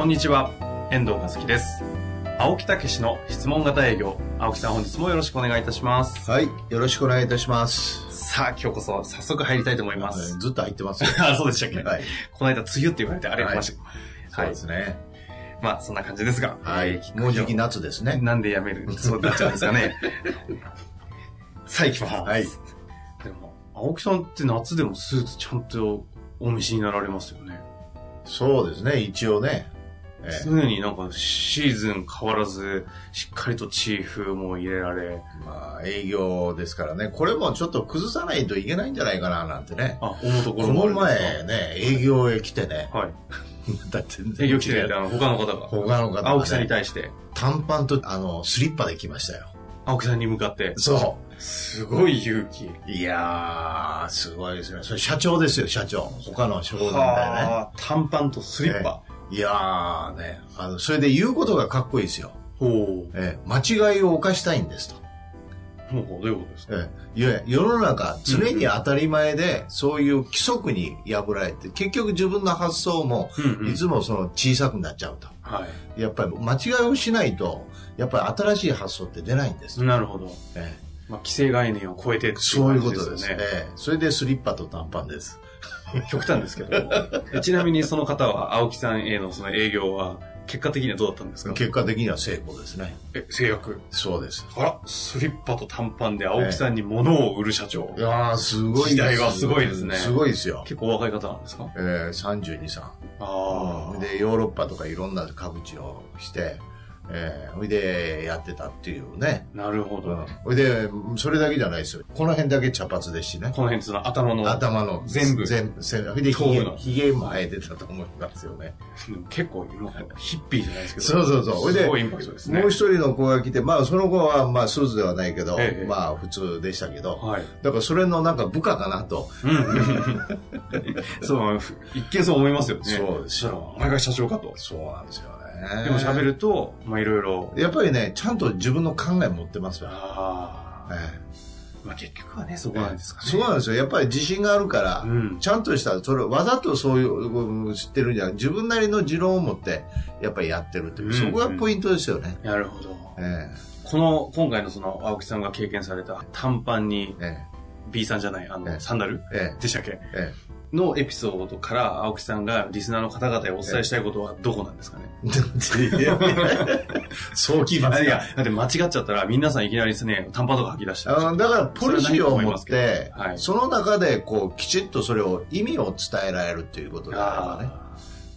こんにちは、遠藤和樹です。青木武の質問型営業。青木さん本日もよろしくお願いいたします。はい。よろしくお願いいたします。さあ、今日こそ早速入りたいと思います。ずっと入ってますよ。あ、そうでしたっけ、はい。この間、梅雨って言われてあれました。そうですね。まあ、そんな感じですが。はい。もうじき夏ですね。なんでやめる？そうなっちゃうんですかね。さあ、行きます。はい。でも、青木さんって夏でもスーツちゃんとお召しになられますよね。そうですね。一応ね。ええ常になんかシーズン変わらず、しっかりとチーフも入れられ、まあ、営業ですからね。これもちょっと崩さないといけないんじゃないかな、なんてね。あ、思うとこころもあの前ね、営業へ来てね。はい。だって全然営業来てて、あの、他の方が。他の方がね青木さんに対して、短パンと、あの、スリッパで来ましたよ。青木さんに向かって、そすごい勇気。う。いやー、すごいですね。それ社長ですよ、社長。他の商談だよね。はあ短パンとスリッパ。いやーね、あの、それで言うことがかっこいいですよ。ほええ間違いを犯したいんですと。う。もう、どういうことですか？ええいや世の中、常に当たり前で、そういう規則に破られて、結局自分の発想も、いつもその小さくなっちゃうと。はい。やっぱり間違いをしないと、やっぱり新しい発想って出ないんです。なるほど。ええまあ、既成概念を超えていうそういうことです。よね。ええそれでスリッパと短パンです。極端ですけど。えちなみにその方は、青木さんへのその営業は、結果的にはどうだったんですか？結果的には成功ですね。え、制約？そうです。あら、スリッパと短パンで青木さんに物を売る社長。いやー、すごい時代はすごいですねすごいですよ。結構お若い方なんですか？えー、32、3。あで、ヨーロッパとかいろんな各地をして、えー、ほいでやってたっていうね。あ、なるほど。うん。ほいで、それだけじゃないですよ。この辺だけ茶髪ですしね。この辺その頭の、頭の。全部全部。全部ほいで、ひげひげも生えてたと思いますよね。結構今、ヒッピーじゃないですけど。そうそうそうほいでですね。もう一人の子が来て、まあその子はまあスーツではないけど、ええまあ普通でしたけど、はい。だからそれのなんか部下かなと。うん。そう、一見そう思いますよね。そうですよお前が社長かと。そうなんですよね。でも喋ると、まあいろいろ、やっぱりね、ちゃんと自分の考え持ってますよ。ああ、ええ。まあ結局はね、そこなんですかね。そうなんですよ。やっぱり自信があるから、うん。ちゃんとした、それ、わざとそういううん知ってるんじゃなく自分なりの持論を持って、やっぱりやってるっていう、うんそこがポイントですよね。なるほど。えこの、今回のその、青木さんが経験された短パンにえ、え。B さんじゃない、あえの、えサンダルえ、え。でしたっけ？え、のエピソードから、青木さんがリスナーの方々へお伝えしたいことはどこなんですかね？そうきますいやか。、だって間違っちゃったら、皆さんいきなりですね、短パンとか吐き出してだから、ポリシーを持ってはない。その中で、こう、きちっとそれを、意味を伝えられるっていうことであればね、あ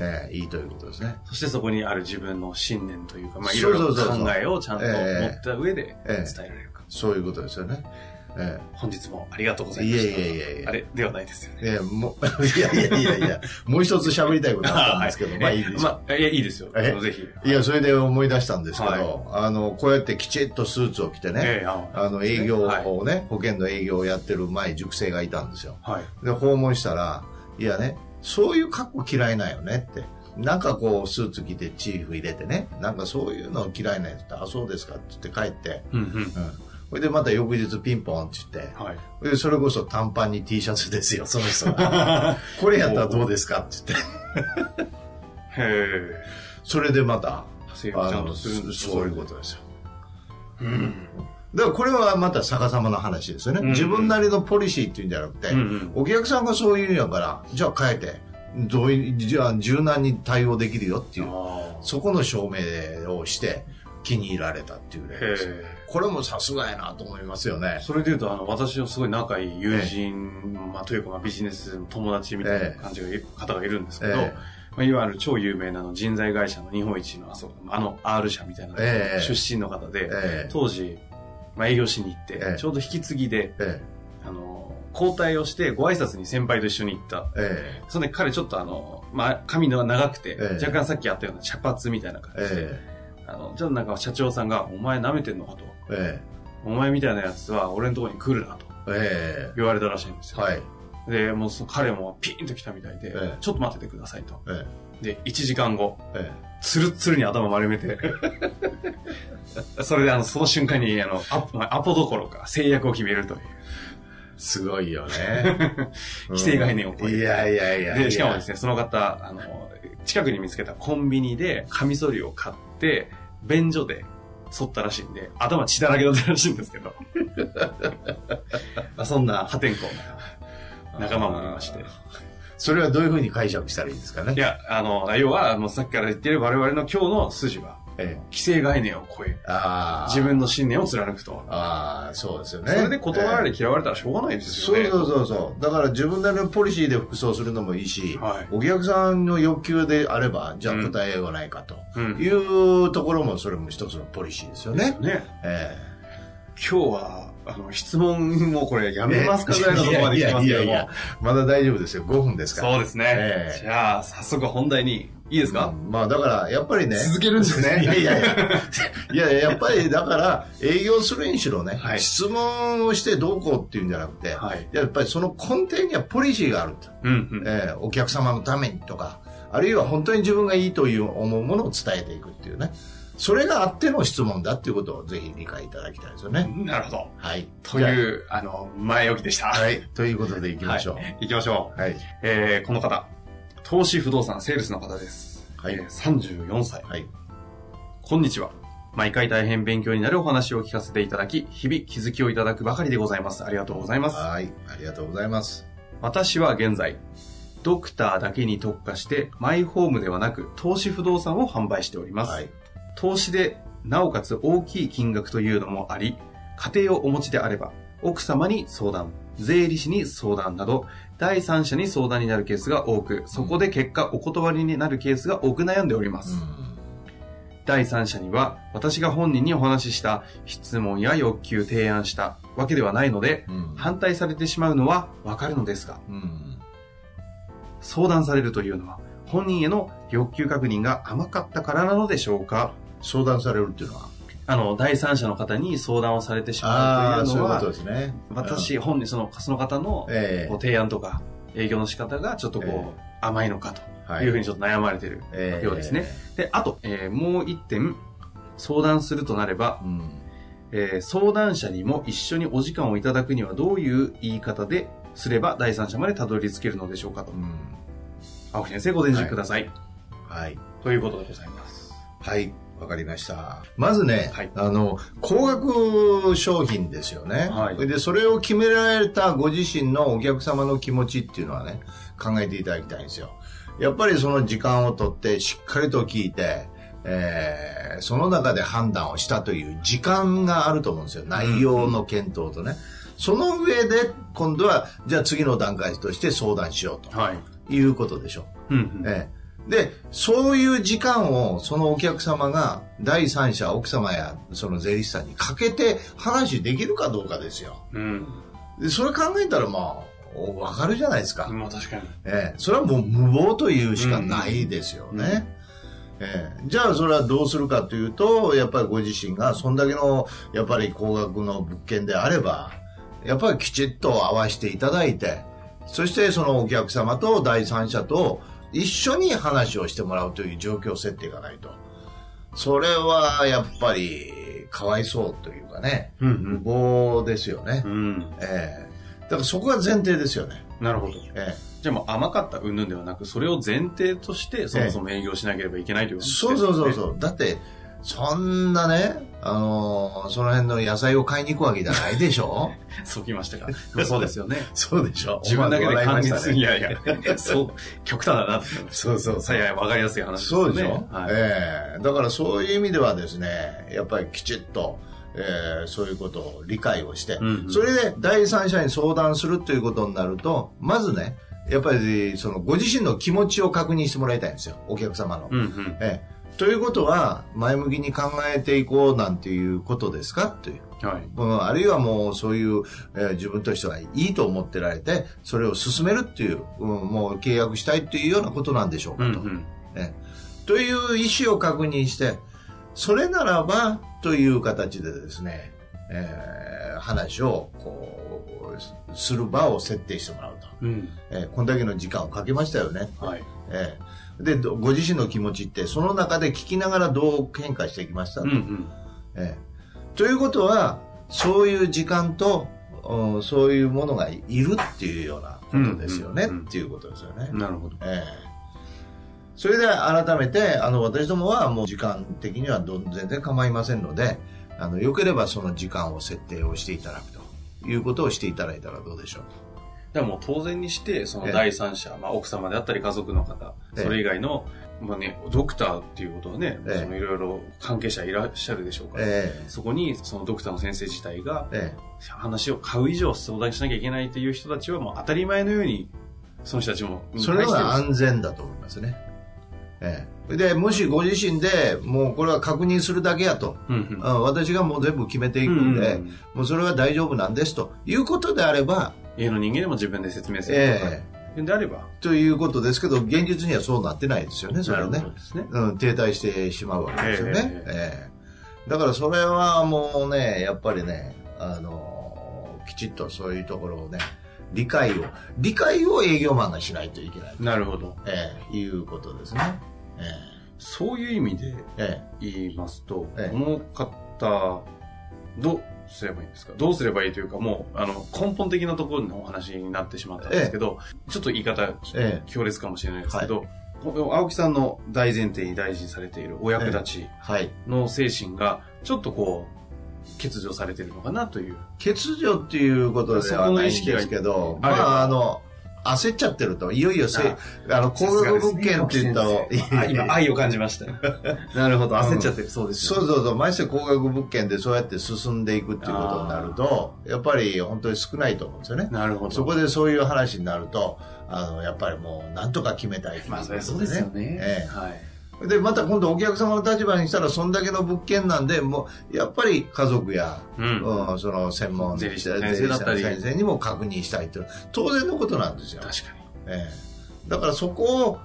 ええいいということですね。ーそしてそこにある自分の信念というか、まあ、いろいろ考えをちゃんと持った上で伝え。えられるか。そういうことですよね。え本日もありがとうござえいました。いやいやいや。あれではないですよね。ええもう、いやいやいやいや、もう一つ喋りたいことあったんですけど、はいまあいいですよ。まあ、いや、いいですよ。えぜひ。いや、それで思い出したんですけど、はいあの、こうやってきちっとスーツを着てね、ええああの、営業はいをね、保険の営業をやってる前、塾生がいたんですよ。はい。で、訪問したら、いやね、そういう格好嫌いなんよねって。なんかこう、スーツ着てチーフ入れてね、なんかそういうの嫌いなんやって、あ、そうですかって言って帰って、うんうん。うん。それでまた翌日ピンポンって言って、はい。それこそ短パンに T シャツですよ、その人が。これやったらどうですかって言って。へえ。それでまた、制約ちゃんあのとするんですそういうことですよ。うん。だからこれはまた逆さまの話ですよね。うん自分なりのポリシーっていうんじゃなくて、うんうんお客さんがそういうんやから、じゃあ変えて、どういう、じゃあ柔軟に対応できるよっていう、あそこの証明をして気に入られたっていう例ーです。へえ。これもさすがやなと思いますよね。それで言うと、あの、私のすごい仲いい友人、まあ、というか、まあ、ビジネスの友達みたいな感じがいる、方がいるんですけど、えまあ、いわゆる超有名なの人材会社の日本一のあそこあの R 社みたいな出身の方で、ええ当時、まあ、営業しに行って、ええちょうど引き継ぎで、えあの、交代をしてご挨拶に先輩と一緒に行った。えそんで彼ちょっとあの、まあ、髪の長くて、ええ若干さっきあったような茶髪みたいな感えじで、えあの、ちょっとなんか社長さんが、お前舐めてんのかと。えお前みたいなやつは俺のところに来るなとええ言われたらしいんですよ。はい。で、もうその彼もピーンと来たみたいで、ええちょっと待っててくださいと。えで、1時間後、ええつるっつるに頭丸めて、それであの、その瞬間に、あの、アポ、アポどころか制約を決めるという。すごいよね。規制概念を超えていやいやいやいや。で、しかもですね、その方、あの、近くに見つけたコンビニでカミソリを買って、便所で剃ったらしいんで、頭血だらけだったらしいんですけど。まあそんな破天荒な仲間もいまして。それはどういうふうに解釈したらいいですかね？いや、あの、要は、もうさっきから言ってる我々の今日の筋は、ええ規制概念を超え。自分の信念を貫くと。ああ、そうですよね。それで断られ、嫌われたらしょうがないですよね。そうそうそうそう。だから自分なりのポリシーで服装するのもいいし、はいお客さんの欲求であれば、じゃあ答えようがないかとうんいうところも、それも一つのポリシーですよね。ね。え今日は、あの、質問もこれやえめますかぐらいのところまで来てますけども。まだ大丈夫ですよ。5分ですから。そうですね。ええじゃあ、早速本題に、いいですか、うんまあだから、やっぱりね。続けるんですね いやいやいや。いやいや、やっぱりだから、営業するにしろね、はい質問をしてどうこうっていうんじゃなくて、はいやっぱりその根底にはポリシーがあると。うんうん。えーお客様のためにとか、あるいは本当に自分がいいという思うものを伝えていくっていうね。それがあっての質問だっていうことをぜひ理解いただきたいですよね。なるほど。はい。という、あの、前置きでした。はい。ということで行きましょう。はい行きましょう。はい。えー、この方、投資不動産セールスの方です。はいえー34歳。はい。こんにちは。毎回大変勉強になるお話を聞かせていただき、日々気づきをいただくばかりでございます。ありがとうございます。はい。ありがとうございます。私は現在、ドクターだけに特化して、マイホームではなく、投資不動産を販売しております。はい。投資で、なおかつ大きい金額というのもあり、家庭をお持ちであれば、奥様に相談、税理士に相談など、第三者に相談になるケースが多く、そこで結果お断りになるケースが多く悩んでおります。第三者には、私が本人にお話しした質問や欲求提案したわけではないので、うん。うん。反対されてしまうのはわかるのですが、うん。相談されるというのは、本人への欲求確認が甘かったからなのでしょうか？相談されるっていうのは？あの、第三者の方に相談をされてしまうというのはそういうこと、ですね。私、本人、その、その方のうん、えこう提案とか、営業の仕方がちょっとこう、甘いのかえというふうにちょっと悩まれてるええようですね。で、あと、えーもう一点、相談するとなれば、うん。えー相談者にも一緒にお時間をいただくにはどういう言い方ですれば第三者までたどり着けるのでしょうかとう。ん。青木先生ご伝授ください。はい。ということでございます。はい。わかりました。まずね、はいあの、高額商品ですよね。はいで、それを決められたご自身のお客様の気持ちっていうのはね、考えていただきたいんですよ。やっぱりその時間をとってしっかりと聞いて、えーその中で判断をしたという時間があると思うんですよ。内容の検討とね。その上で、今度は、じゃあ次の段階として相談しようとはい。いうことでしょう。うんうん。ええで、そういう時間をそのお客様が第三者、奥様やその税理士さんにかけて話できるかどうかですよ。うん。で、それ考えたらまあ、おわかるじゃないですか。まあ確かに。ええそれはもう無謀というしかないですよね。ええじゃあそれはどうするかというと、やっぱりご自身がそんだけのやっぱり高額の物件であれば、やっぱりきちっと合わせていただいて、そしてそのお客様と第三者と一緒に話をしてもらうという状況設定がないと。それはやっぱりかわいそうというかね、うん無謀ですよねう。ん。うん。ええだからそこが前提ですよね。なるほど。ええじゃあもう甘かった云々ではなく、それを前提として、そもそも営業しなければいけないということですね。そうそうそうそう。だって、そんなね、あのーその辺の野菜を買いに行くわけじゃないでしょ？そうきましたか。まあそうですよね。そうでしょ自分だけで感じすねいやいや、そう、極端だなって。そうそうそういやいや、わかりやすい話ですよね。そうでしょ、はい。ええだからそういう意味ではですね、やっぱりきちっと、えーそういうことを理解をして、うんうんそれで第三者に相談するということになると、まずね、やっぱりそのご自身の気持ちを確認してもらいたいんですよ、お客様の。うんうん。ええということは、前向きに考えていこうなんていうことですか？という。はい。うんあるいはもうそういう、えー自分としてはいいと思ってられて、それを進めるっていう、うんもう契約したいっていうようなことなんでしょうかと。うんうん。ええという意思を確認して、それならばという形でですね、えー話をこうする場を設定してもらうと。うん。えーこんだけの時間をかけましたよね。はい。ええで、どご自身の気持ちって、その中で聞きながらどう変化していきました、うんうん。ええということは、そういう時間と、うんそういうものがいるっていうようなことですよね、うんうんうんっていうことですよね。なるほど。ええそれで改めて、あの、私どもはもう時間的にはどん全然構いませんので、あの、良ければその時間を設定をしていただくということをしていただいたらどうでしょう？でも当然にして、そええ。の第三者、まあ奥様であったり家族の方、ええ。それ以外の、まあね、ドクターっていうことはね、ええ。そのいろいろ関係者いらっしゃるでしょうから、えそこにそのドクターの先生自体がええ。話を買う以上相談しなきゃいけないという人たちはもう当たり前のように、その人たちもえそれは安全だと思いますね。ええ。で、もしご自身でもうこれは確認するだけやと、うんうん。あ私がもう全部決めていくんで、うんうんうん。もうそれは大丈夫なんですと。いうことであれば、家の人間でも自分で説明するとか、えいうんであれば、えということですけど、現実にはそうなってないですよね、それはねね。うん、停滞してしまうわけですよね。えええだからそれはもうね、やっぱりね、あのきちっとそういうところをね、理解を、理解を営業マンがしないといけない。なるほど。ええいうことですね。えそういう意味でええ言いますと、ええこの方、どうすればいいんですか？どうすればいいというか、もう、あの、根本的なところのお話になってしまったんですけど、ちょっと言い方、ええ。強烈かもしれないですけど、この青木さんの大前提に大事にされているお役立ちえはい。の精神が、ちょっとこう、欠如されてるのかなという。欠如っていうことではないんですけど、あればあ、あの、焦っちゃってると、いよいよせ、あの、高額物件って言ったら、あ今、愛を感じました。なるほど、焦っちゃってる。そうですよねそうそうそう、まして高額物件でそうやって進んでいくっていうことになると、やっぱり本当に少ないと思うんですよね。なるほど。そこでそういう話になると、あの、やっぱりもう、なんとか決めたいまあ、そうですよね。ええはい。で、また今度お客様の立場にしたら、そんだけの物件なんで、もう、やっぱり家族や、うん。うんその専門税理士の先生にも確認したいと。当然のことなんですよ。確かに。ええ。だからそこを、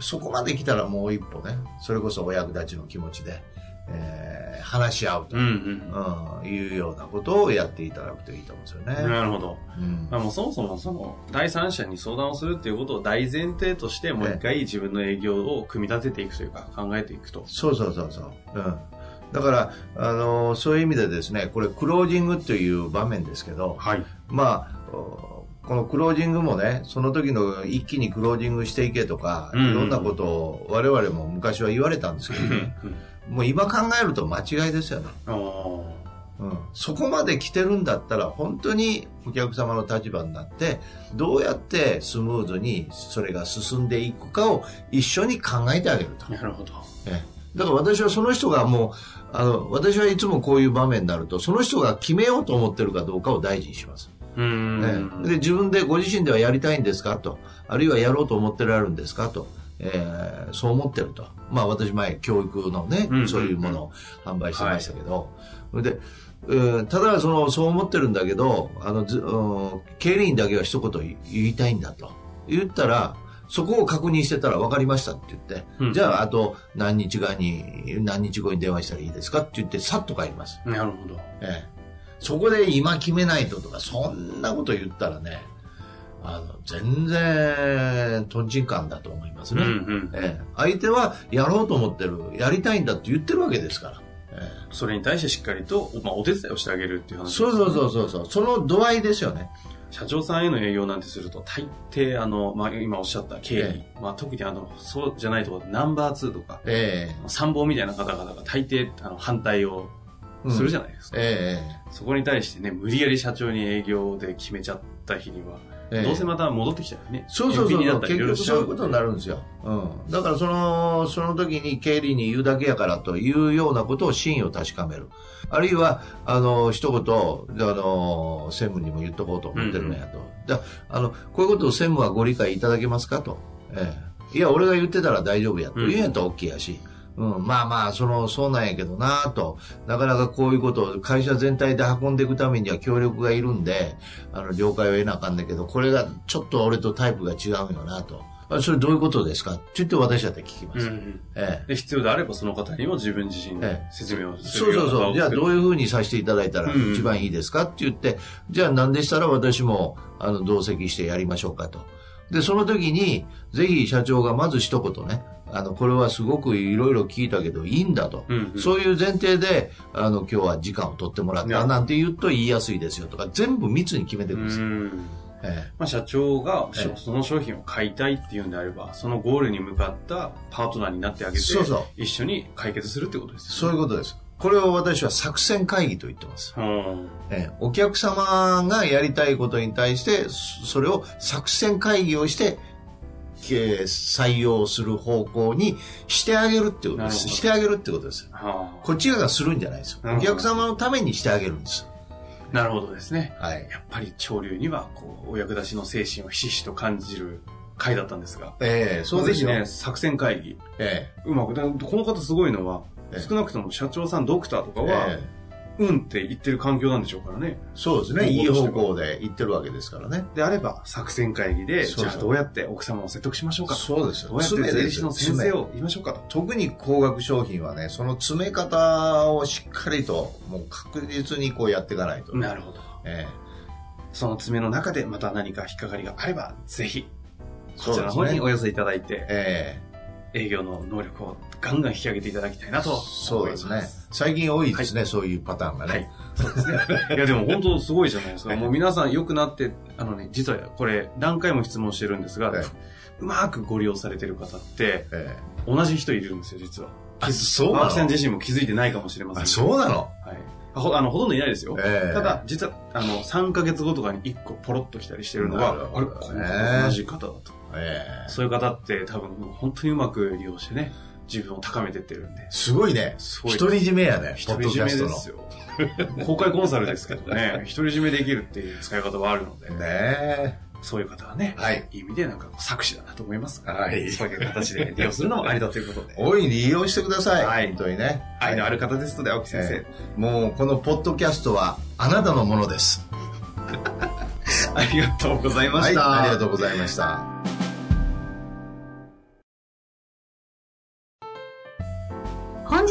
そこまで来たらもう一歩ね、それこそお役立ちの気持ちで、えー話し合うと、うんうん。うんいうようなことをやっていただくといいと思うんですよね。なるほど。うんまあ、もうそもそもその第三者に相談をするっていうことを大前提としてもう一回自分の営業を組み立てていくというか考えていくと。そうそうそうそう。うん。だから、あのそういう意味でですね、これクロージングという場面ですけど、はい。まあ、おこのクロージングもね、その時の一気にクロージングしていけとか、うんうんいろんなことを我々も昔は言われたんですけどね、もう今考えると間違いですよね。うん、そこまで来てるんだったら本当にお客様の立場になってどうやってスムーズにそれが進んでいくかを一緒に考えてあげると。なるほど。ええだから私はその人がもう、あの、私はいつもこういう場面になると、その人が決めようと思ってるかどうかを大事にします。うーん。ええで、自分でご自身ではやりたいんですかと、あるいはやろうと思ってられるんですかと、えーそう思ってると。まあ私前、教育のね、うんそういうものを販売してましたけど、それで、うんただその、そう思ってるんだけど、あの、ずうん経理員だけは一言言いたいんだと。言ったら、そこを確認してたら分かりましたって言って、うんじゃああと何日後に、何日後に電話したらいいですか？って言って、さっと帰ります。なるほど。ええ、そこで今決めないととか、そんなこと言ったらね、あの、全然、とんちんかんだと思いますね。うんうん。ええ、相手はやろうと思ってる、やりたいんだって言ってるわけですから。えそれに対してしっかりと、まあ、お手伝いをしてあげるっていうえ、話そうそうそうそうそう、その度合いですよね。社長さんへの営業なんてすると、大抵、あの、まあ、今おっしゃった経理、えまあ、特にあの、そうじゃないところ、ナンバー2とか、え参謀みたいな方々が大抵、あの、反対をえ、するじゃゃないですか。えそこに対してね、無理やり社長に営業で決めちゃった日には、えええどうせまた戻ってきちゃうよね。そうそうそうそう、結局そういうことになるんですよ。うん。だからその、その時に経理に言うだけやからというようなことを真意を確かめる。あるいは、あの、一言、あの、専務にも言っとこうと思ってるんやと。であの、こういうことを専務はご理解いただけますかと。ええ。いや、俺が言ってたら大丈夫やと。うん言うんやったら OK やし。うん、まあまあ、その、そうなんやけどなと。なかなかこういうことを会社全体で運んでいくためには協力がいるんで、あの、了解を得なあかんだけど、これがちょっと俺とタイプが違うよなと。あそれどういうことですかって言って私だって聞きます。うんええ。で、必要であればその方にも自分自身でええ説明をすそうるよそうそう。じゃあどうういうふうにさせていただいたらうん一番いいですかって言って、じゃあ何でしたら私も、あの、同席してやりましょうかと。で、その時に、ぜひ社長がまず一言ね、あの、これはすごくいろいろ聞いたけどいいんだと。うんうんそういう前提で、あの、今日は時間を取ってもらったなんて言うと言いやすいですよとか、全部密に決めてくうるんですよ。ん。えまあ、社長がその商品を買いたいっていうんであれば、そのゴールに向かったパートナーになってあげて、そうそう一緒に解決するってことですそうよいうことです。これを私は作戦会議と言ってます。ね。ええお客様がやりたいことに対して、そそれを作戦会議をして、えー採用する方向にしてあげるってことです。してあげるってことです。うん。はこっち側がするんじゃないですよ。お客様のためにしてあげるんです。あ、なるほどですね。はい。やっぱり潮流には、こう、お役立ちの精神をひしひしと感じる回だったんですが、ええそうですよ。ぜひね、作戦会議、えうまく、だこの方すごいのは、ええ少なくとも社長さん、ドクターとかえは、ええうんって言ってる環境なんでしょうからね。そうですね。いい方向で行ってるわけですからね。であれば、作戦会議で、そうそうじゃあどうやって奥様を説得しましょうかと。そうですよ。どうやって税理士の先生を言いましょうかと。特に高額商品はね、その詰め方をしっかりと、もう確実にこうやっていかないと。なるほど。えその爪の中でまた何か引っかかりがあれば、ぜひ、こちらの方にお寄せいただいてえ、え営業の能力をガンガン引き上げていただきたいなとそうですね思います。。最近多いですね、そういうパターンがね。はい。そうですね。いや、でも本当すごいじゃないですか。もう皆さん良くなって、あのね、実はこれ何回も質問してるんですが、ええうまくご利用されてる方って、え同じ人いるんですよ、実は。あそうなの？さん自身も気づいてないかもしれませんそうなの？はい。あほあの、ほとんどいないですよ。ええただ、実は、あの、3ヶ月後とかに1個ポロッと来たりしてるのが、なるあれ、この方同じ方だと。ええそういう方って多分、本当にうまく利用してね、自分を高めてってるんで。すごいね。すごい独り占めやね、ポ独り占め。ですよ。公開コンサルですけどね、独り占めできるっていう使い方はあるので、ねえ。そういう方はね、はい。いい意味でなんか作詞だなと思いますが、はいそういう形で利用するのもありだということで。大いに利用してください。はい本当にね。愛のある。る方ですので、青木先生。えもう、このポッドキャストは、あなたのものです。ありがとうございました。はい、ありがとうございました。